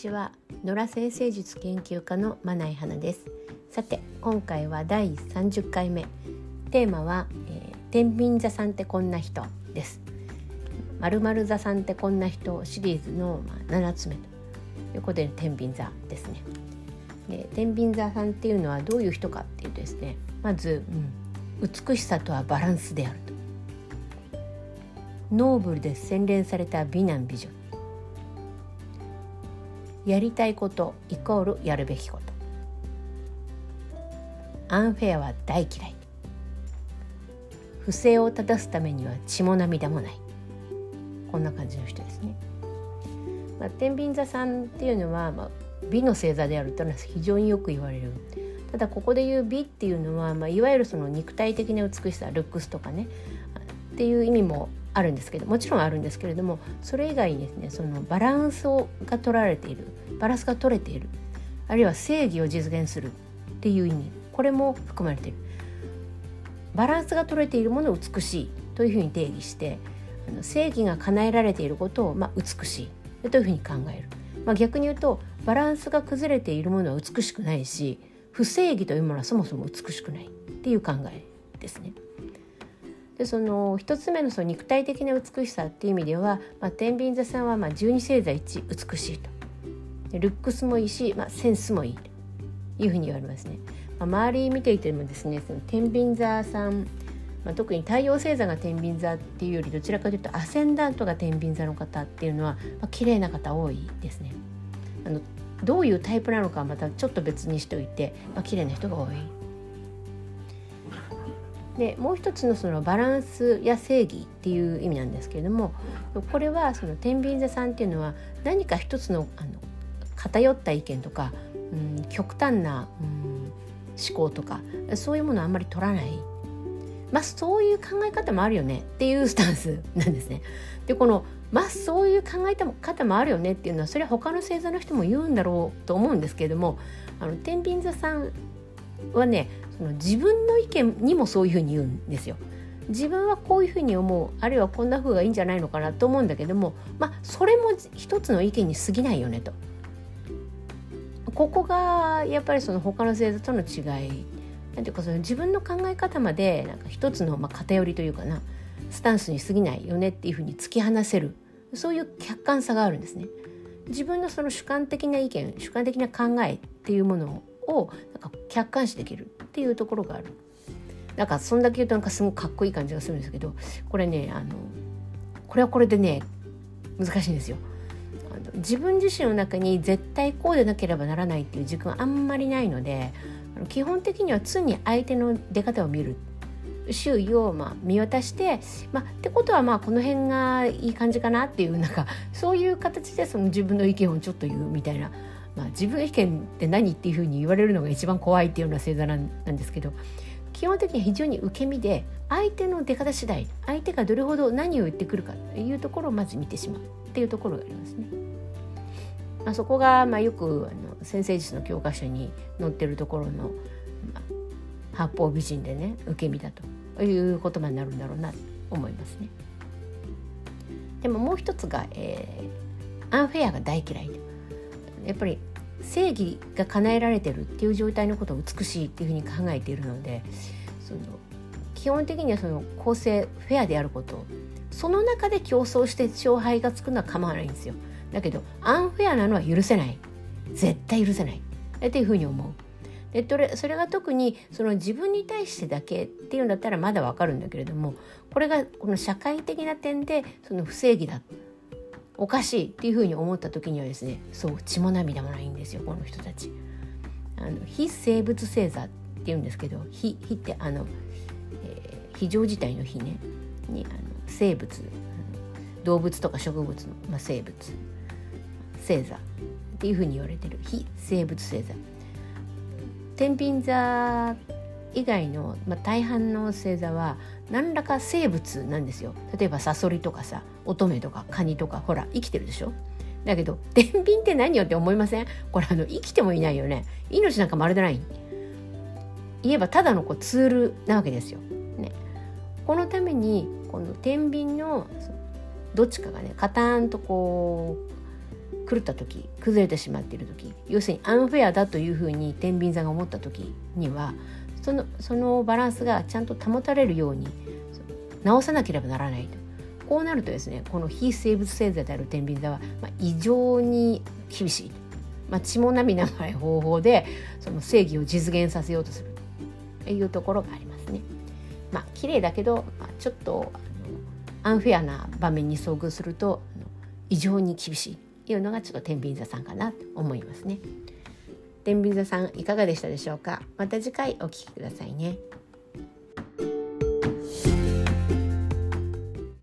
ちは。野良先生術研究家のまない花です。さて今回は第30回目。テーマは、えー、天秤座さんってこんな人です。まるまる座さんってこんな人シリーズの、まあ、7つ目と。いうことで天秤座ですね。で天秤座さんっていうのはどういう人かっていうとですねまず、うん、美しさとはバランスであると。ノーブルで洗練された美男美女。やりたいことイコールやるべきこと。アンフェアは大嫌い。不正を正すためには血も涙もない。こんな感じの人ですね、まあ、天秤座さんっていうのは、まあ、美の星座であるというのは非常によく言われる。ただここで言う美っていうのは、まあ、いわゆるその肉体的な美しさルックスとかね。っていう意味もあるんですけどもちろんあるんですけれどもそれ以外にですねそのバランスをが取られているバランスが取れているあるいは正義を実現するっていう意味これも含まれているバランスが取れているものを美しいというふうに定義して正義が叶えられていることを、まあ、美しいというふうに考える、まあ、逆に言うとバランスが崩れているものは美しくないし不正義というものはそもそも美しくないっていう考えですね。でその一つ目のその肉体的な美しさっていう意味では、まあ、天秤座さんはまあ十二星座一美しいとでルックスもいいし、まあ、センスもいいというふうに言われますね。まあ、周り見ていてもですねその天秤座さん、まあ、特に太陽星座が天秤座っていうよりどちらかというとアセンダントが天秤座の方っていうのは、まあ、綺麗な方多いですね。あのどういうタイプなのかはまたちょっと別にしておいて、まあ、綺麗な人が多いでもう一つのそのバランスや正義っていう意味なんですけれどもこれはその天秤座さんっていうのは何か一つのあの偏った意見とか、うん、極端な、うん、思考とかそういうものをあんまり取らないまあそういう考え方もあるよねっていうスタンスなんですね。でこのまあそういう考え方もあるよねっていうのはそれは他の星座の人も言うんだろうと思うんですけれどもあの天秤座さんはねその自分の意見にもそういうふうに言うんですよ。自分はこういうふうに思うあるいはこんな風がいいんじゃないのかなと思うんだけどもまあそれも一つの意見に過ぎないよねと。ここがやっぱりその他の星座との違いなんていうかその自分の考え方までなんか一つのまあ偏りというかなスタンスに過ぎないよねっていうふうに突き放せるそういう客観さがあるんですね。自分のその主観的な意見主観的な考えっていうものをなんか客観視できるっていうところがあるなんかそんだけ言うとなんかすごくかっこいい感じがするんですけどこれねあのこれはこれでね難しいんですよ。あの自分自身の中に絶対こうでなければならないっていう軸があんまりないので基本的には常に相手の出方を見る周囲をまあ見渡して、まあ、ってことはまあこの辺がいい感じかなっていうなんかそういう形でその自分の意見をちょっと言うみたいなまあ、自分意見って何っていうふうに言われるのが一番怖いっていうような星座なんですけど基本的に非常に受け身で相手の出方次第相手がどれほど何を言ってくるかというところをまず見てしまうっていうところがありますね。まあ、そこがまあよくあの先生術の教科書に載ってるところの、まあ、八方美人でね受け身だという言葉になるんだろうなと思いますね。でももう一つが、えー、アンフェアが大嫌いやっぱり正義が叶えられてるっていう状態のことを美しいっていうふうに考えているのでその基本的にはその公正フェアであること。その中で競争して勝敗がつくのは構わないんですよ。だけどアンフェアなのは許せない。絶対許せない。っていうふうに思う。でそれが特にその自分に対してだけっていうんだったらまだわかるんだけれどもこれがこの社会的な点でその不正義だ。おかしいっていうふうに思った時にはですねそう血も涙もないんですよこの人たち。あの非生物星座っていうんですけど非非ってあの、えー、非常事態の非ねにあの生物動物とか植物の、まあ、生物星座っていうふうに言われてる非生物星座。天秤座以外の、まあ、大半の星座は何らか生物なんですよ。例えばサソリとかさ乙女とかカニとかほら生きてるでしょ？だけど天秤って何よって思いません？これあの生きてもいないよね。命なんかまるでない。言えばただのこうツールなわけですよ、ね、このためにこの天秤のどっちかがねカターンとこう狂った時崩れてしまっている時要するにアンフェアだというふうに天秤座が思った時にはそのそのバランスがちゃんと保たれるように直さなければならないとこうなるとですねこの非生物星座である天秤座は、まあ、異常に厳しい、まあ、血も涙もない方法でその正義を実現させようとするというところがありますね。まあ綺麗だけど、まあ、ちょっとアンフェアな場面に遭遇すると異常に厳しいというのがちょっと天秤座さんかなと思いますね。天秤座さんいかがでしたでしょうか？また次回お聴きくださいね。